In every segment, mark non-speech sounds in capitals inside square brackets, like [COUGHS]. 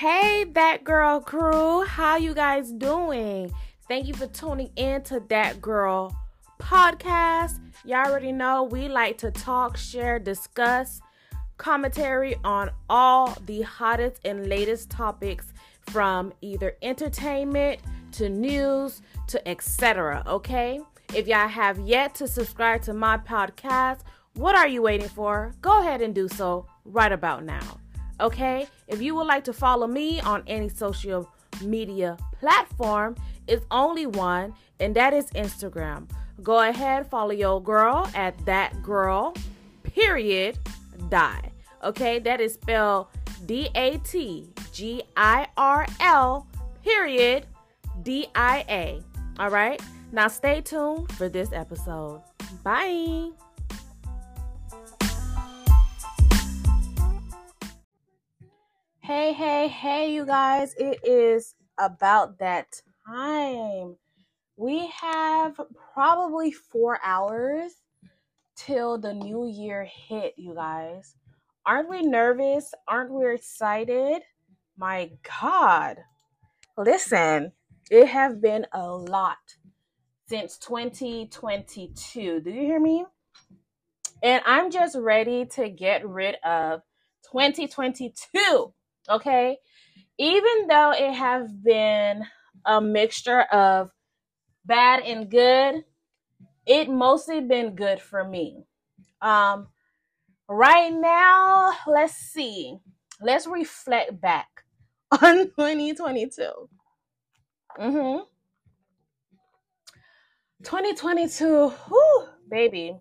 Hey, that girl crew, how you guys doing? Thank you for tuning in to that girl podcast. Y'all already know we like to talk, share, discuss commentary on all the hottest and latest topics from either entertainment to news to etc. Okay? If y'all have yet to subscribe to my podcast, what are you waiting for? Go ahead and do so right about now. Okay? If you would like to follow me on any social media platform, it's only one, and that is Instagram. Go ahead, follow your girl at that girl, period, die. Okay, that is spelled D A T G I R L, period, D I A. All right, now stay tuned for this episode. Bye. Hey, hey, hey, you guys, it is about that time. We have probably four hours till the new year hit, you guys. Aren't we nervous? Aren't we excited? My God. Listen, it have been a lot since 2022. Do you hear me? And I'm just ready to get rid of 2022. Okay? Even though it have been a mixture of bad and good, it mostly been good for me. Um, right now, let's see. Let's reflect back [LAUGHS] on 2022. Mm-hmm. 2022, whew, baby.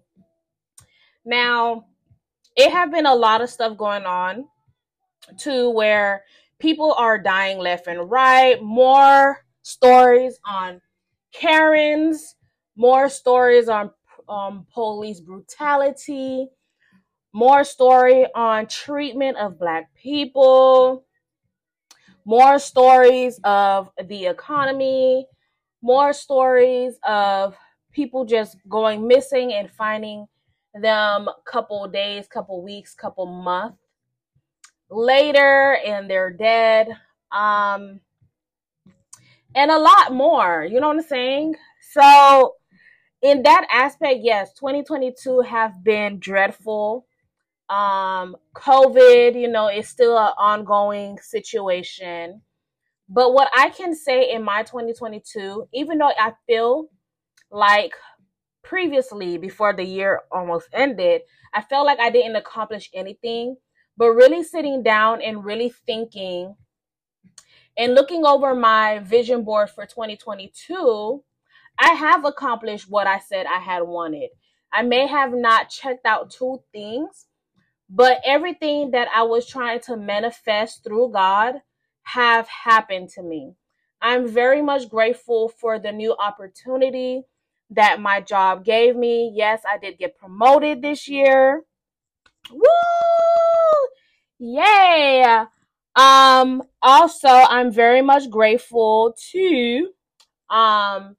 Now, it have been a lot of stuff going on to where people are dying left and right. More stories on Karens, more stories on um, police brutality, more story on treatment of black people, more stories of the economy, more stories of people just going missing and finding them couple days, couple weeks, couple months later and they're dead. Um and a lot more. You know what I'm saying? So, in that aspect, yes, 2022 have been dreadful. Um, COVID, you know, is still an ongoing situation. But what I can say in my 2022, even though I feel like previously, before the year almost ended, I felt like I didn't accomplish anything. But really sitting down and really thinking and looking over my vision board for 2022, I have accomplished what I said I had wanted. I may have not checked out two things, but everything that I was trying to manifest through God have happened to me. I'm very much grateful for the new opportunity that my job gave me. Yes, I did get promoted this year. Woo! Yay! Um, also, I'm very much grateful to um,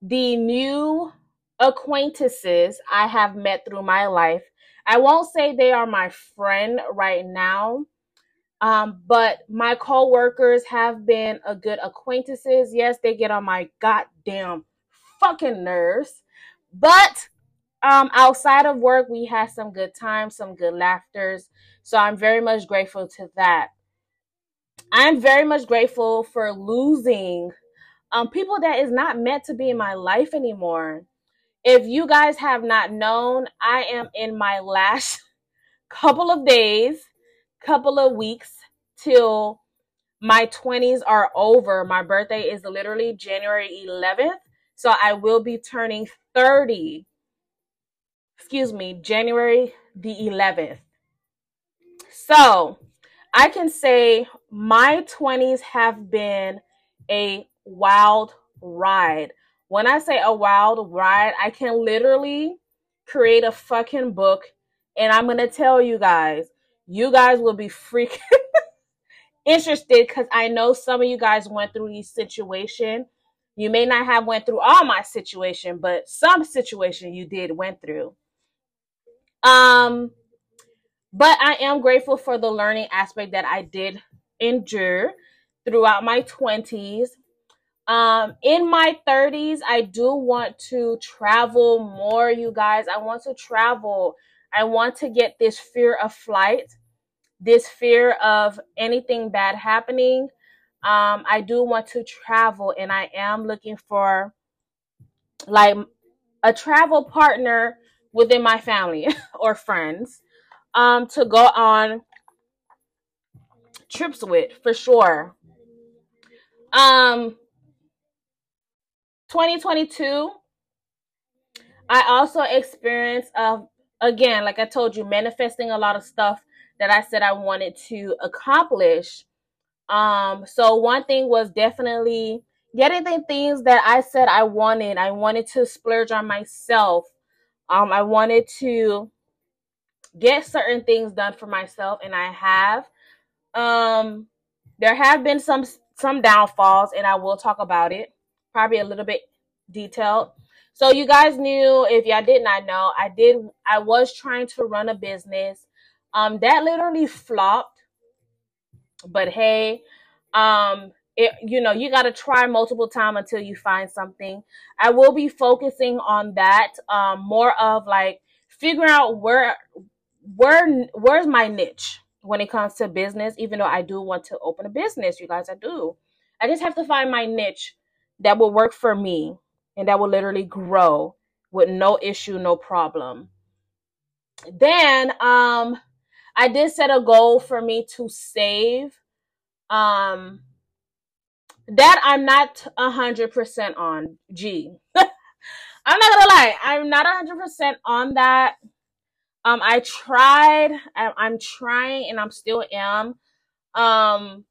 the new acquaintances I have met through my life. I won't say they are my friend right now, um, but my coworkers have been a good acquaintances. Yes, they get on my goddamn fucking nerves, but um, outside of work, we had some good times, some good laughters. So I'm very much grateful to that. I'm very much grateful for losing um, people that is not meant to be in my life anymore. If you guys have not known, I am in my last [LAUGHS] couple of days, couple of weeks till my 20s are over. My birthday is literally January 11th. So I will be turning 30 excuse me, January the 11th. So I can say my 20s have been a wild ride. When I say a wild ride, I can literally create a fucking book and I'm going to tell you guys, you guys will be freaking [LAUGHS] interested because I know some of you guys went through these situation. You may not have went through all my situation, but some situation you did went through. Um, but I am grateful for the learning aspect that I did endure throughout my 20s. Um, in my 30s, I do want to travel more, you guys. I want to travel. I want to get this fear of flight, this fear of anything bad happening. Um, I do want to travel, and I am looking for like a travel partner within my family [LAUGHS] or friends um, to go on trips with for sure. Um, 2022, I also experienced of again, like I told you, manifesting a lot of stuff that I said I wanted to accomplish. Um, so one thing was definitely getting the things that I said I wanted. I wanted to splurge on myself. Um, I wanted to get certain things done for myself, and I have. Um, there have been some some downfalls, and I will talk about it, probably a little bit detailed. So you guys knew, if y'all did not know, I did. I was trying to run a business. Um, that literally flopped. But hey, um, it, you know, you got to try multiple times until you find something. I will be focusing on that. Um, more of like figuring out where where where's my niche when it comes to business even though i do want to open a business you guys i do i just have to find my niche that will work for me and that will literally grow with no issue no problem then um i did set a goal for me to save um that i'm not a hundred percent on g [LAUGHS] i'm not gonna lie i'm not a hundred percent on that um, I tried. I, I'm trying, and I'm still am. Um,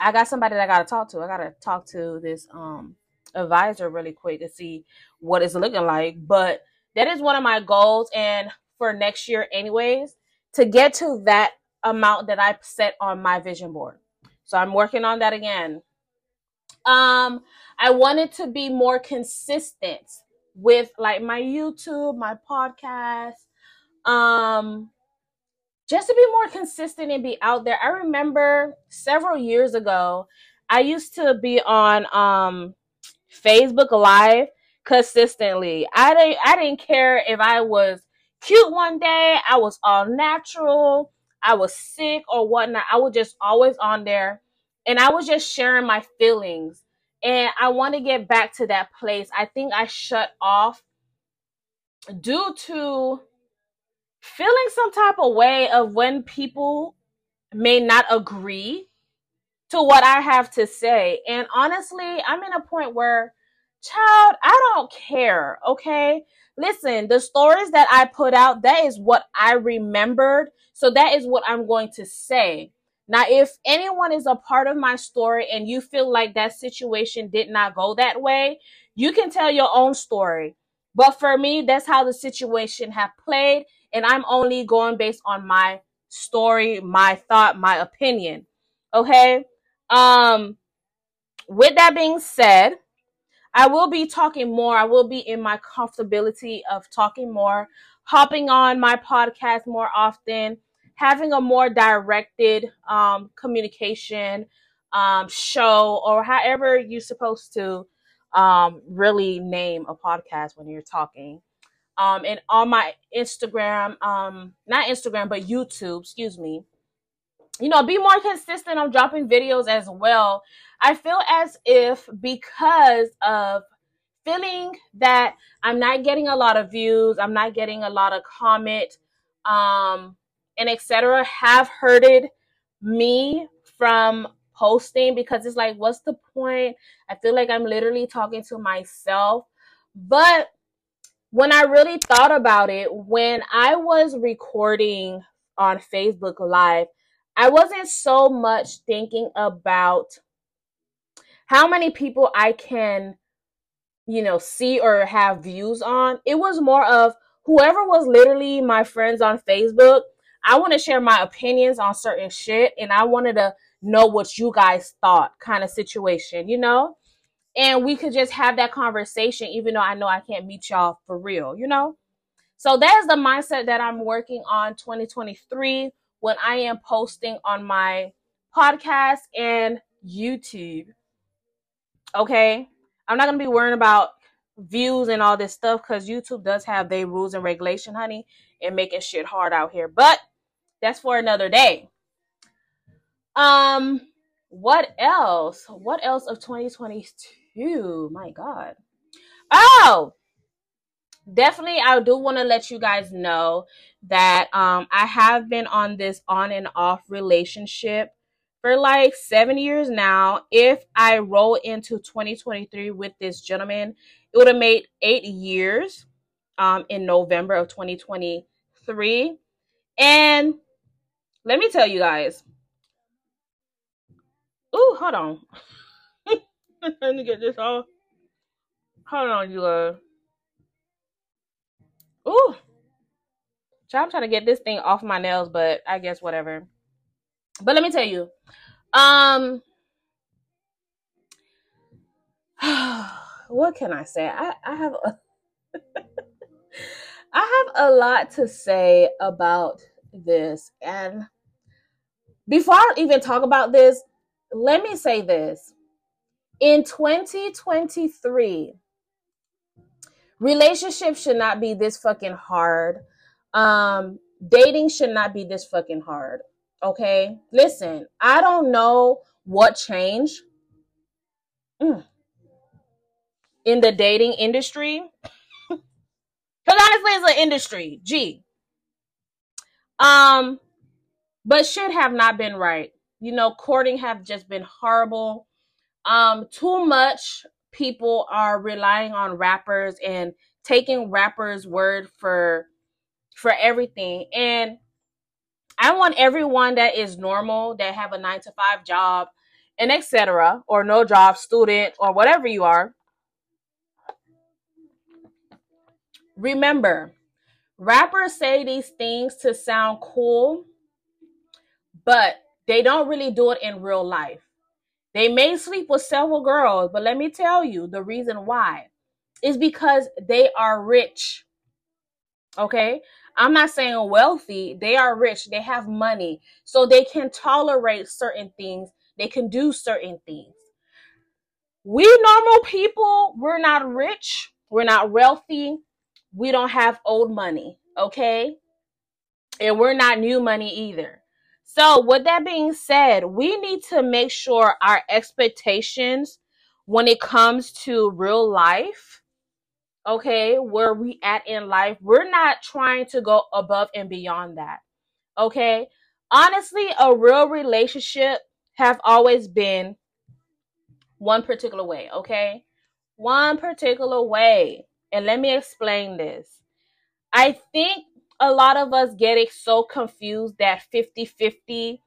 I got somebody that I gotta talk to. I gotta talk to this um advisor really quick to see what it's looking like. But that is one of my goals, and for next year, anyways, to get to that amount that I set on my vision board. So I'm working on that again. Um, I wanted to be more consistent with like my YouTube, my podcast, um just to be more consistent and be out there. I remember several years ago, I used to be on um Facebook Live consistently. I didn't I didn't care if I was cute one day, I was all natural, I was sick or whatnot. I was just always on there and I was just sharing my feelings. And I want to get back to that place. I think I shut off due to feeling some type of way of when people may not agree to what I have to say. And honestly, I'm in a point where, child, I don't care, okay? Listen, the stories that I put out, that is what I remembered. So that is what I'm going to say. Now, if anyone is a part of my story and you feel like that situation did not go that way, you can tell your own story. But for me, that's how the situation have played and I'm only going based on my story, my thought, my opinion. Okay? Um with that being said, I will be talking more. I will be in my comfortability of talking more, hopping on my podcast more often, having a more directed um, communication um, show, or however you're supposed to um, really name a podcast when you're talking um, and on my Instagram, um, not Instagram, but YouTube, excuse me. You know, be more consistent on dropping videos as well. I feel as if because of feeling that I'm not getting a lot of views, I'm not getting a lot of comment, um, and etc. have hurted me from posting because it's like, what's the point? I feel like I'm literally talking to myself. But when I really thought about it, when I was recording on Facebook Live, I wasn't so much thinking about how many people I can, you know, see or have views on. It was more of whoever was literally my friends on Facebook. I want to share my opinions on certain shit and I wanted to know what you guys thought kind of situation, you know? and we could just have that conversation, even though I know I can't meet y'all for real, you know? So that is the mindset that I'm working on 2023 when I am posting on my podcast, and YouTube. Okay. I'm not going to be worrying about views and all this stuff because YouTube does have their rules and regulation, honey, and making shit hard out here. But that's for another day. Um, what else? What else of 2022? My God. Oh, definitely i do want to let you guys know that um i have been on this on and off relationship for like seven years now. If i roll into 2023 with this gentleman it would have made eight years um in november of 2023 and let me tell you guys oh hold on. [LAUGHS] Let me get this off. Hold on you guys Ooh. I'm trying to get this thing off my nails, but I guess whatever. But let me tell you, um, [SIGHS] what can I say? I, I have a, [LAUGHS] I have a lot to say about this, and before I even talk about this, let me say this: in 2023, relationships should not be this fucking hard. Um, dating should not be this fucking hard. Okay, listen, I don't know what changed mm, in the dating industry. [LAUGHS] Because honestly, it's an industry. Gee. Um, but should have not been right. You know, courting have just been horrible. Um, too much people are relying on rappers and taking rappers' word for for everything. And I want everyone that is normal, that have a nine to five job, and etc., or no job, student, or whatever you are. Remember, rappers say these things to sound cool, but they don't really do it in real life. They may sleep with several girls, but let me tell you the reason why is because they are rich. Okay? I'm not saying wealthy, they are rich, they have money, so they can tolerate certain things, they can do certain things. We normal people, we're not rich, we're not wealthy, we don't have old money, okay? And we're not new money either. So, with that being said, we need to make sure our expectations when it comes to real life, okay, where we at in life, we're not trying to go above and beyond that. Okay? Honestly, a real relationship have always been one particular way, okay? One particular way. And let me explain this. I think a lot of us get it so confused that 50-50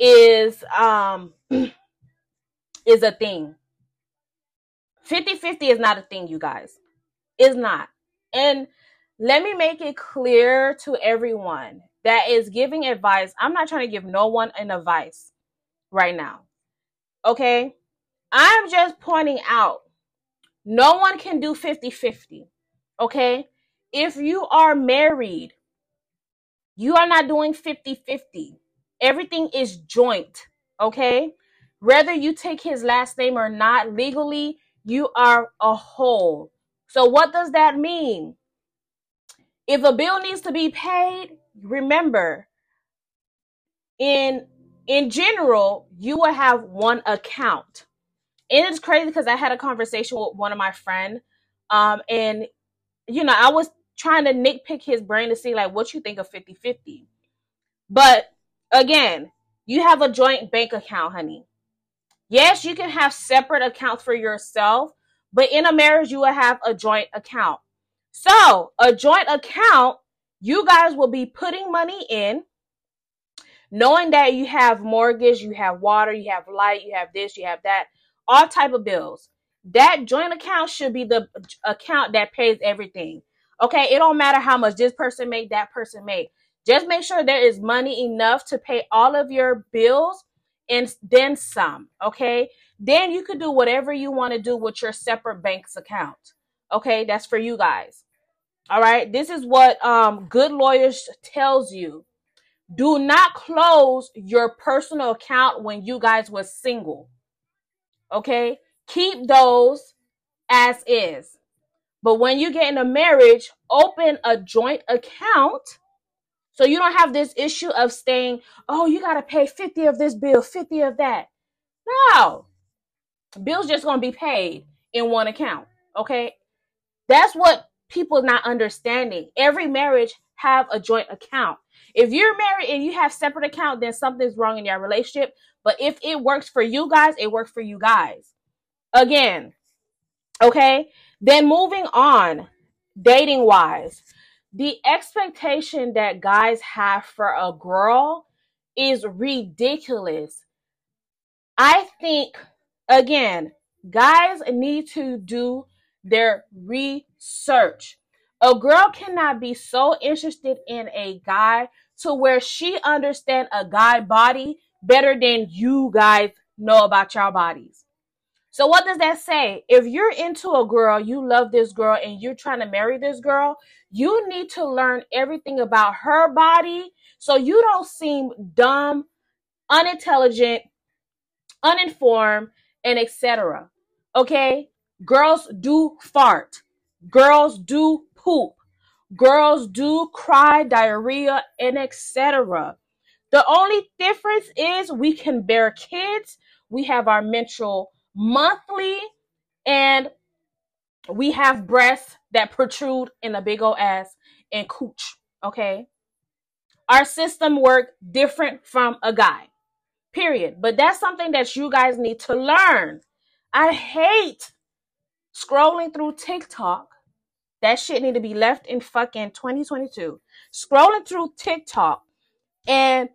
is um [CLEARS THROAT] is a thing. 50-50 is not a thing, you guys. Is not. And let me make it clear to everyone that is giving advice. I'm not trying to give no one an advice right now. Okay? I'm just pointing out no one can do 50 50. Okay? If you are married, you are not doing 50 50. Everything is joint, okay? Whether you take his last name or not, legally, you are a whole. So, what does that mean? If a bill needs to be paid, remember, in in general, you will have one account. And it's crazy because I had a conversation with one of my friends, um, and you know, I was trying to nitpick his brain to see like what you think of 50-50. But again, you have a joint bank account, honey. Yes, you can have separate accounts for yourself, but in a marriage you will have a joint account. So, a joint account, you guys will be putting money in knowing that you have mortgage, you have water, you have light, you have this, you have that, all type of bills. That joint account should be the account that pays everything. Okay, it don't matter how much this person made, that person made. Just make sure there is money enough to pay all of your bills and then some. Okay, then you could do whatever you want to do with your separate bank's account. Okay, that's for you guys. All right, this is what um good lawyers tells you. Do not close your personal account when you guys were single. Okay? Keep those as is. But when you get in a marriage, open a joint account so you don't have this issue of staying, oh, you got to pay 50 of this bill, 50 of that. No. Bill's just going to be paid in one account. Okay? That's what people not understanding. Every marriage have a joint account. If you're married and you have separate account, then something's wrong in your relationship. But if it works for you guys, it works for you guys. Again, okay? Then moving on, dating wise, the expectation that guys have for a girl is ridiculous. I think, again, guys need to do their research. A girl cannot be so interested in a guy to where she understand a guy body better than you guys know about your bodies. So what does that say? If you're into a girl, you love this girl and you're trying to marry this girl, you need to learn everything about her body so you don't seem dumb, unintelligent, uninformed, and etc. Okay? Girls do fart. Girls do poop. Girls do cry, diarrhea, and etc. The only difference is we can bear kids. We have our menstrual monthly, and we have breasts that protrude in a big old ass and cooch. Okay. Our system work different from a guy. Period. But that's something that you guys need to learn. I hate scrolling through TikTok. That shit need to be left in fucking 2022. Scrolling through TikTok and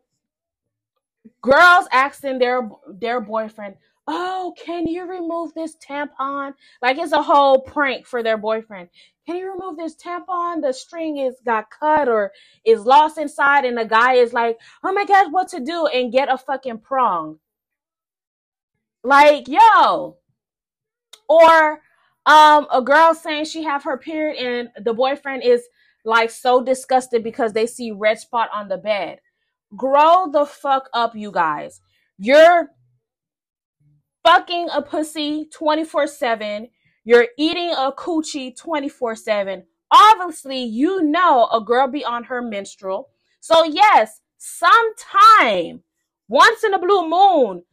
girls asking their their boyfriend, "Oh, can you remove this tampon?" Like it's a whole prank for their boyfriend. Can you remove this tampon? The string is got cut or is lost inside, and the guy is like, "Oh my god, what to do?" and get a fucking prong. Like, yo. Or um a girl saying she have her period and the boyfriend is like so disgusted because they see red spot on the bed. Grow the fuck up, you guys. You're fucking a pussy 24 7. You're eating a coochie 24 7. Obviously, you know a girl be on her menstrual. So, yes, sometime, once in a blue moon,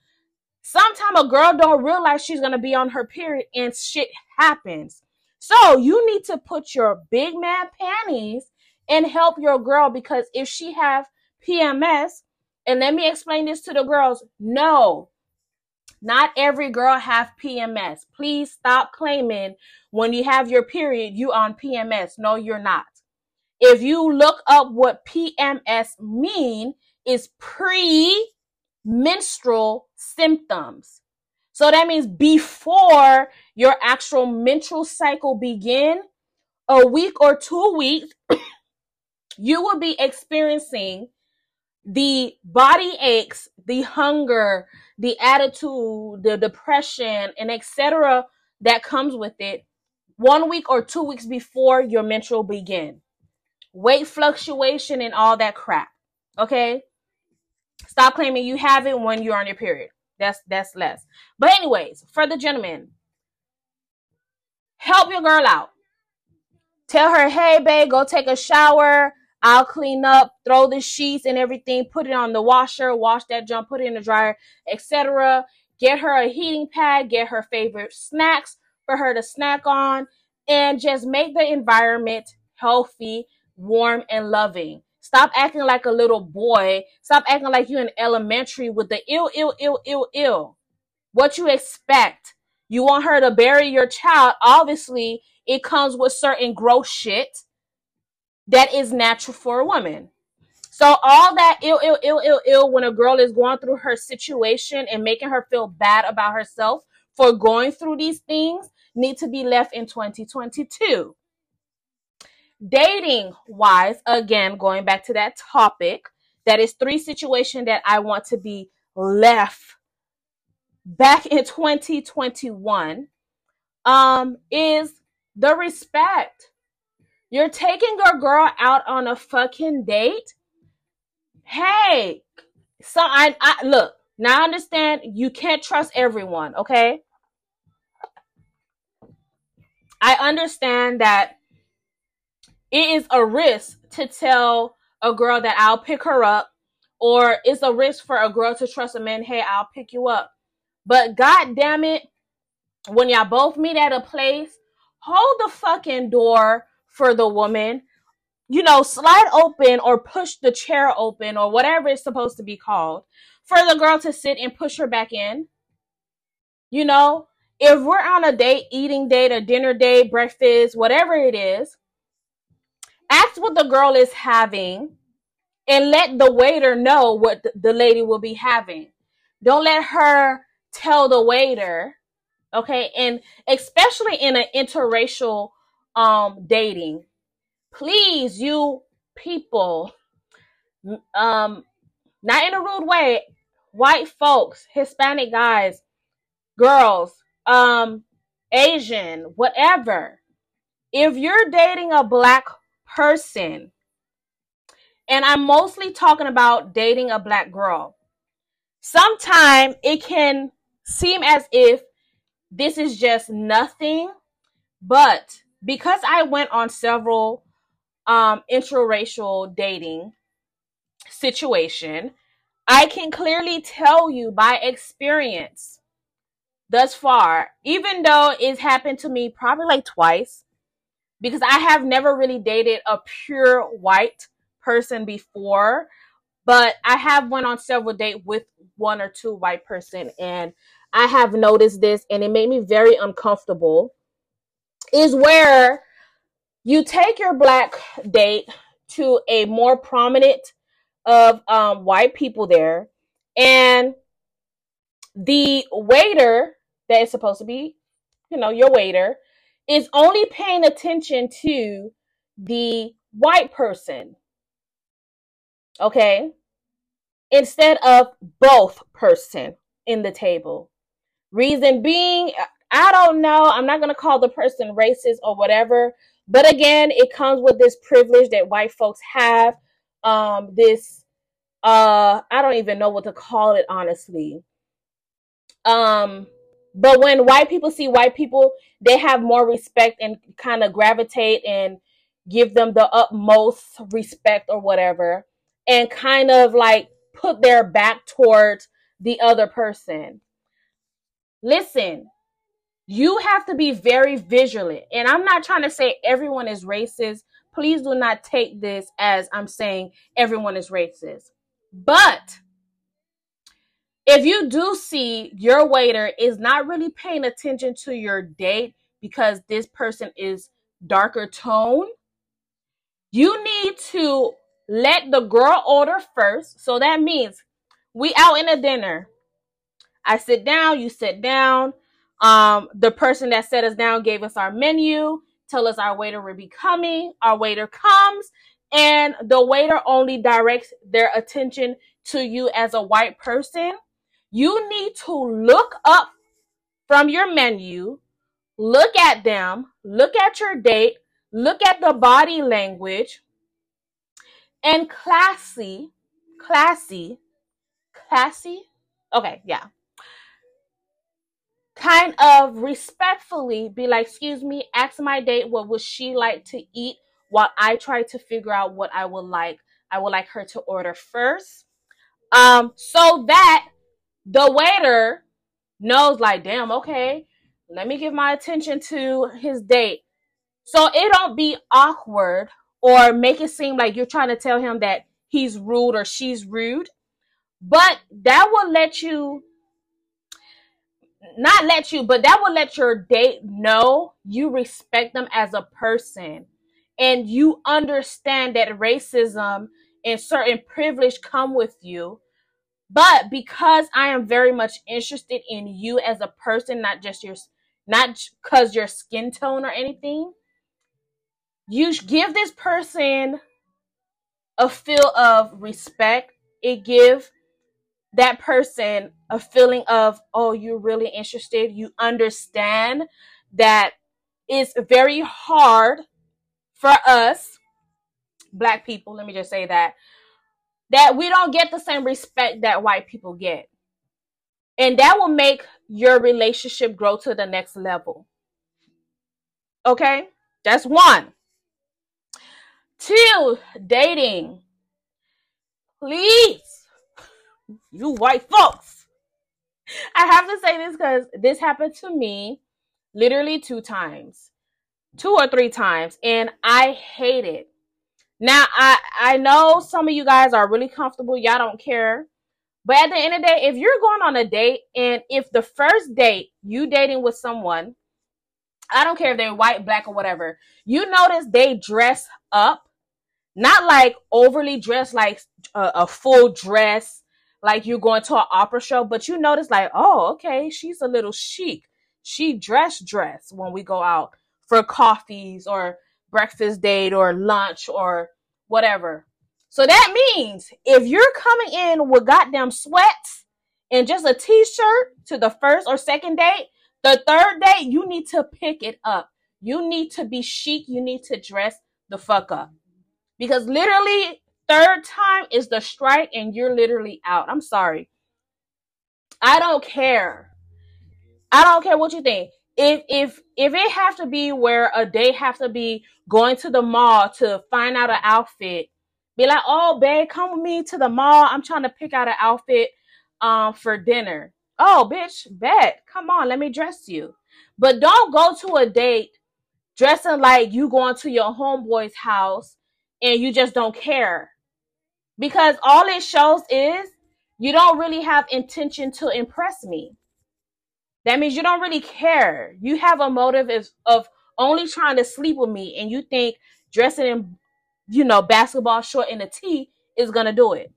sometime a girl don't realize she's going to be on her period and shit happens. So, you need to put your big man panties and help your girl because if she have PMS, and let me explain this to the girls. No, not every girl have PMS. Please stop claiming when you have your period, you on PMS. No, you're not. If you look up what PMS mean, is pre-menstrual symptoms. So that means before your actual menstrual cycle begin, a week or two weeks, [COUGHS] you will be experiencing the body aches, the hunger, the attitude, the depression, and etc. that comes with it one week or two weeks before your menstrual begin. Weight fluctuation and all that crap. Okay? Stop claiming you have it when you're on your period. That's that's less. But anyways, for the gentlemen, help your girl out. Tell her, hey babe, go take a shower I'll clean up, throw the sheets and everything, put it on the washer, wash that junk, put it in the dryer, etc. Get her a heating pad, get her favorite snacks for her to snack on, and just make the environment healthy, warm, and loving. Stop acting like a little boy. Stop acting like you're in elementary with the ill, ill, ill, ill, ill. What you expect? You want her to bury your child. Obviously, it comes with certain gross shit that is natural for a woman. So all that ill, ill, ill, ill, ill when a girl is going through her situation and making her feel bad about herself for going through these things need to be left in 2022. Dating wise, again, going back to that topic, that is three situations that I want to be left back in 2021 um, is the respect you're taking your girl out on a fucking date. hey, so I, I look now. I understand you can't trust everyone. Okay, I understand that it is a risk to tell a girl that I'll pick her up, or it's a risk for a girl to trust a man. Hey, I'll pick you up. But god damn it, when y'all both meet at a place, hold the fucking door for the woman you know, slide open or push the chair open or whatever it's supposed to be called for the girl to sit and push her back in. You know, if we're on a date, eating date, a dinner date, breakfast, whatever it is, ask what the girl is having and let the waiter know what the lady will be having. Don't let her tell the waiter, okay? And especially in an interracial um dating, please, you people, um, not in a rude way, white folks, Hispanic guys, girls, um, Asian, whatever. If you're dating a black person, and I'm mostly talking about dating a black girl, sometimes it can seem as if this is just nothing, but because I went on several um, interracial dating situation, I can clearly tell you by experience thus far, even though it's happened to me probably like twice, because I have never really dated a pure white person before, but I have went on several dates with one or two white person and I have noticed this and it made me very uncomfortable is where you take your black date to a more prominent of um, white people there. And the waiter that is supposed to be you know your waiter is only paying attention to the white person. Okay? Instead of both person in the table. Reason being i don't know i'm not going to call the person racist or whatever but again, it comes with this privilege that white folks have. Um, this uh, I don't even know what to call it honestly. Um, but when white people see white people, they have more respect and kind of gravitate and give them the utmost respect or whatever, and kind of like put their back towards the other person. Listen, you have to be very vigilant. And I'm not trying to say everyone is racist. Please do not take this as I'm saying everyone is racist. But if you do see your waiter is not really paying attention to your date because this person is darker tone, you need to let the girl order first. So that means we out in a dinner. I sit down, you sit down um, the person that set us down gave us our menu, tell us our waiter will be coming. Our waiter comes, and the waiter only directs their attention to you as a white person. You need to look up from your menu, look at them, look at your date, look at the body language, and classy, classy, classy. Okay, yeah kind of respectfully be like, excuse me, ask my date what would she like to eat while I try to figure out what I would like. I would like her to order first. Um, so that the waiter knows like, damn, okay, let me give my attention to his date. So it don't be awkward or make it seem like you're trying to tell him that he's rude or she's rude. But that will let you not let you, but that will let your date know you respect them as a person and you understand that racism and certain privilege come with you. But because I am very much interested in you as a person, not just your, not because your skin tone or anything, you give this person a feel of respect. It give that person a feeling of, oh, you're really interested. You understand that it's very hard for us, black people, let me just say that, that we don't get the same respect that white people get. And that will make your relationship grow to the next level. Okay? That's one. Two, dating. Please, you white folks. I have to say this because this happened to me literally two times, two or three times, and I hate it. Now I I know some of you guys are really comfortable. Y'all don't care. But at the end of the day, if you're going on a date and if the first date you dating with someone, I don't care if they're white, black, or whatever, you notice they dress up, not like overly dressed, like a, a full dress, like you're going to an opera show, but you notice like, oh, okay, she's a little chic. She dress dress when we go out for coffees or breakfast date or lunch or whatever. So that means if you're coming in with goddamn sweats and just a t-shirt to the first or second date, the third date you need to pick it up. You need to be chic. You need to dress the fuck up. Because literally third time is the strike and you're literally out. I'm sorry. I don't care. I don't care what you think. If if if it have to be where a day have to be going to the mall to find out an outfit, be like, oh babe, come with me to the mall. I'm trying to pick out an outfit um for dinner. Oh bitch, bet. Come on, let me dress you. But don't go to a date dressing like you going to your homeboy's house and you just don't care. Because all it shows is you don't really have intention to impress me. That means you don't really care. You have a motive of, of only trying to sleep with me, and you think dressing in, you know, basketball short and a tee is gonna do it.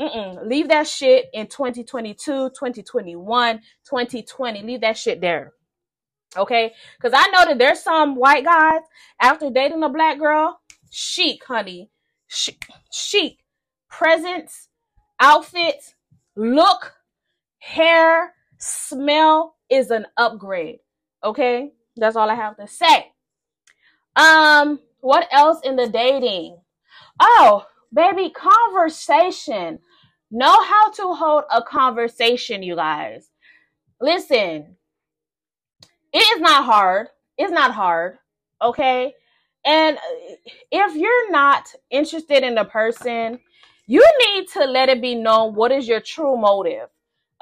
Mm-mm. Leave that shit in 2022, 2021, 2020. Leave that shit there. Okay? Because I know that there's some white guys after dating a black girl, chic, honey. Chic, chic. Presence, outfits, look, hair, smell, is an upgrade. Okay? That's all I have to say. Um, what else in the dating? Oh, baby, conversation. Know how to hold a conversation, you guys. Listen, it is not hard. It's not hard. Okay? And if you're not interested in the person, you need to let it be known what is your true motive.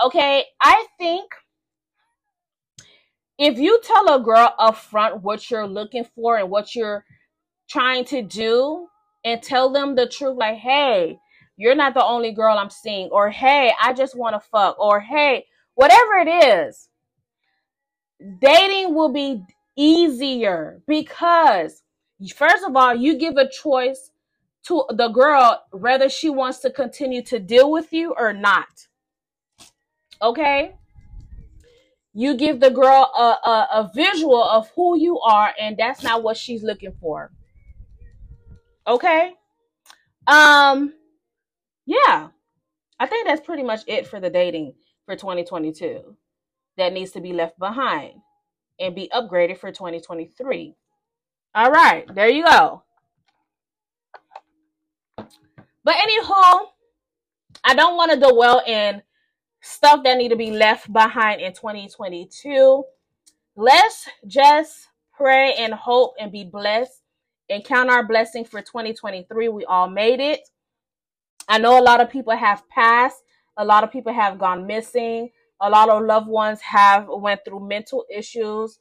Okay? I think if you tell a girl up front what you're looking for and what you're trying to do and tell them the truth like hey you're not the only girl i'm seeing or hey i just want to fuck or hey whatever it is dating will be easier because first of all you give a choice to the girl whether she wants to continue to deal with you or not. Okay? You give the girl a, a, a visual of who you are and that's not what she's looking for. Okay? Um yeah. I think that's pretty much it for the dating for 2022 that needs to be left behind and be upgraded for 2023 all right. There you go but anywho i don't want to dwell in stuff that need to be left behind in 2022. Let's just pray and hope and be blessed and count our blessing for 2023. We all made it. I know a lot of people have passed. A lot of people have gone missing. A lot of loved ones have went through mental issues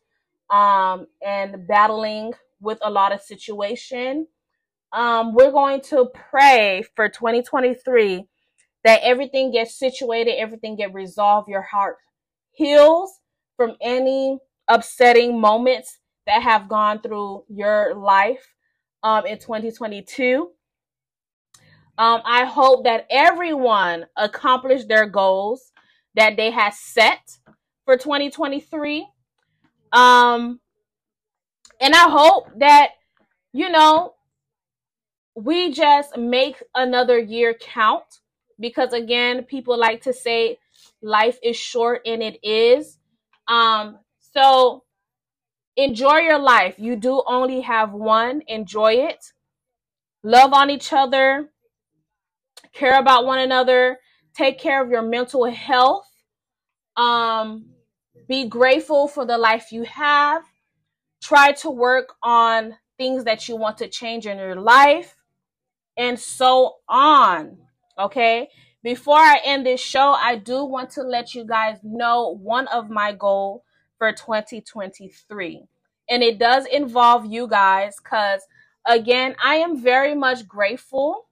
um, and battling with a lot of situation. Um, we're going to pray for 2023 that everything gets situated, everything get resolved, your heart heals from any upsetting moments that have gone through your life um, in 2022. Um, I hope that everyone accomplished their goals that they had set for 2023. Um, and I hope that, you know, we just make another year count because again, people like to say life is short and it is. Um, so enjoy your life. You do only have one. Enjoy it. Love on each other. care about one another, take care of your mental health, um, be grateful for the life you have, try to work on things that you want to change in your life, and so on. Okay. Before I end this show, I do want to let you guys know one of my goals for 2023. And it does involve you guys because, again, I am very much grateful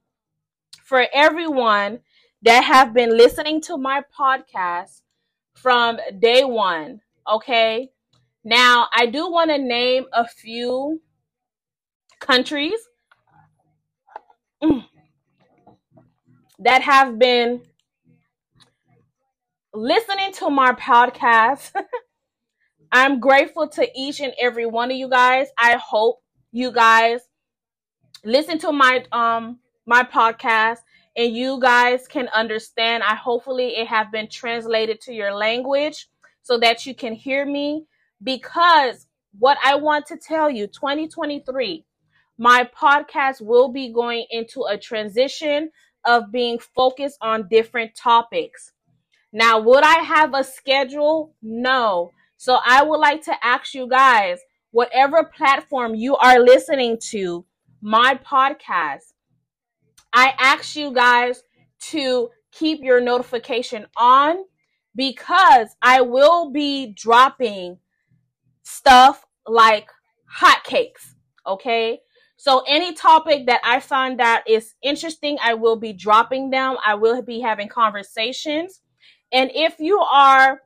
for everyone that have been listening to my podcast from day one. Okay. Now, I do want to name a few countries that have been listening to my podcast. [LAUGHS] I'm grateful to each and every one of you guys. I hope you guys listen to my um my podcast and you guys can understand. I hopefully it have been translated to your language so that you can hear me because what I want to tell you 2023 my podcast will be going into a transition of being focused on different topics. Now, would I have a schedule? No. So I would like to ask you guys, whatever platform you are listening to my podcast, I ask you guys to keep your notification on because I will be dropping stuff like hotcakes. Okay. So any topic that I find that is interesting, I will be dropping them. I will be having conversations. And if you are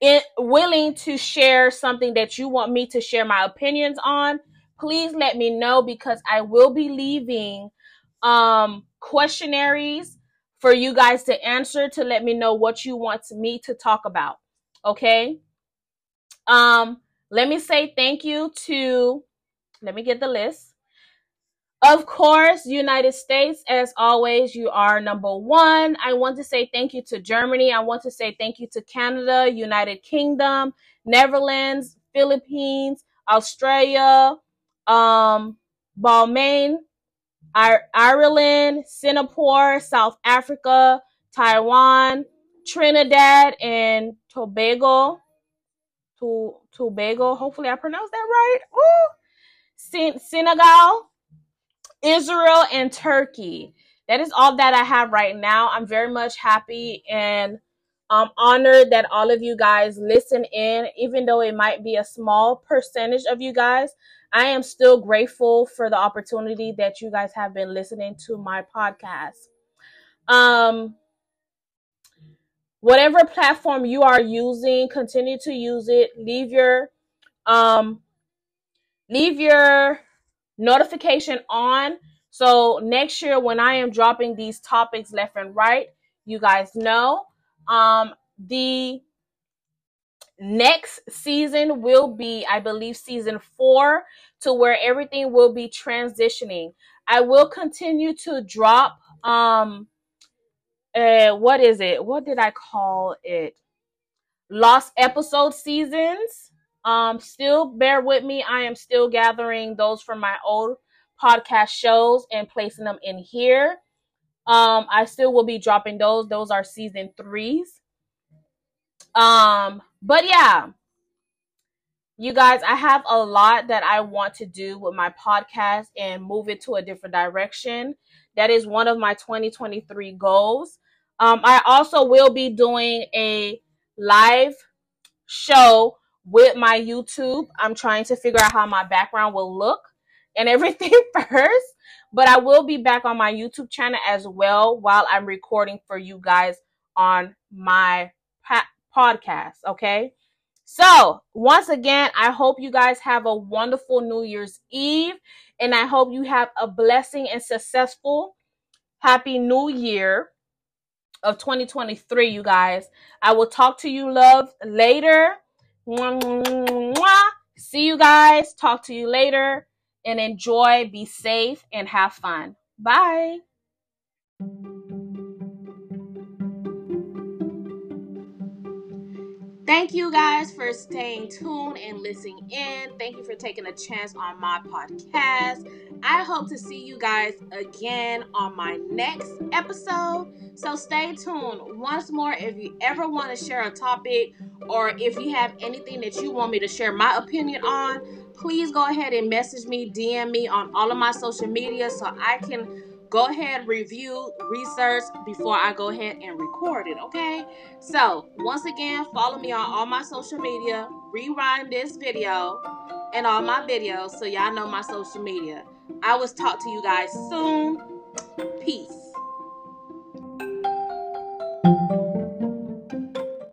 it, willing to share something that you want me to share my opinions on, please let me know because I will be leaving um, questionnaires for you guys to answer to let me know what you want me to talk about. Okay. Um, let me say thank you to let me get the list. Of course, United States, as always, you are number one. I want to say thank you to Germany. I want to say thank you to Canada, United Kingdom, Netherlands, Philippines, Australia, um, Bahrain, Ireland, Singapore, South Africa, Taiwan, Trinidad, and Tobago. To Tobago. Hopefully, I pronounced that right. Ooh. Senegal, Israel, and Turkey. That is all that I have right now. I'm very much happy and um, honored that all of you guys listen in, even though it might be a small percentage of you guys. I am still grateful for the opportunity that you guys have been listening to my podcast. Um, whatever platform you are using, continue to use it. Leave your um leave your notification on. So next year, when I am dropping these topics left and right, you guys know. Um, the next season will be, I believe, season four, to where everything will be transitioning. I will continue to drop um uh what is it? What did I call it? Lost episode seasons um, still bear with me. I am still gathering those from my old podcast shows and placing them in here. Um, I still will be dropping those. Those are season threes. Um, but yeah, you guys, I have a lot that I want to do with my podcast and move it to a different direction. That is one of my 2023 goals. Um, I also will be doing a live show with my YouTube. I'm trying to figure out how my background will look and everything [LAUGHS] first. But I will be back on my YouTube channel as well while I'm recording for you guys on my pa- podcast. Okay. So, once again, I hope you guys have a wonderful New Year's Eve and I hope you have a blessing and successful happy new year of 2023, you guys. I will talk to you love later. See you guys. Talk to you later and enjoy, be safe, and have fun. Bye. Thank you guys for staying tuned and listening in. Thank you for taking a chance on my podcast. I hope to see you guys again on my next episode. So stay tuned. Once more, if you ever want to share a topic or if you have anything that you want me to share my opinion on, please go ahead and message me, DM me on all of my social media so I can go ahead, review, research before I go ahead and record it, okay? So, once again, follow me on all my social media, rewind this video and all my videos so y'all know my social media. I will talk to you guys soon. Peace.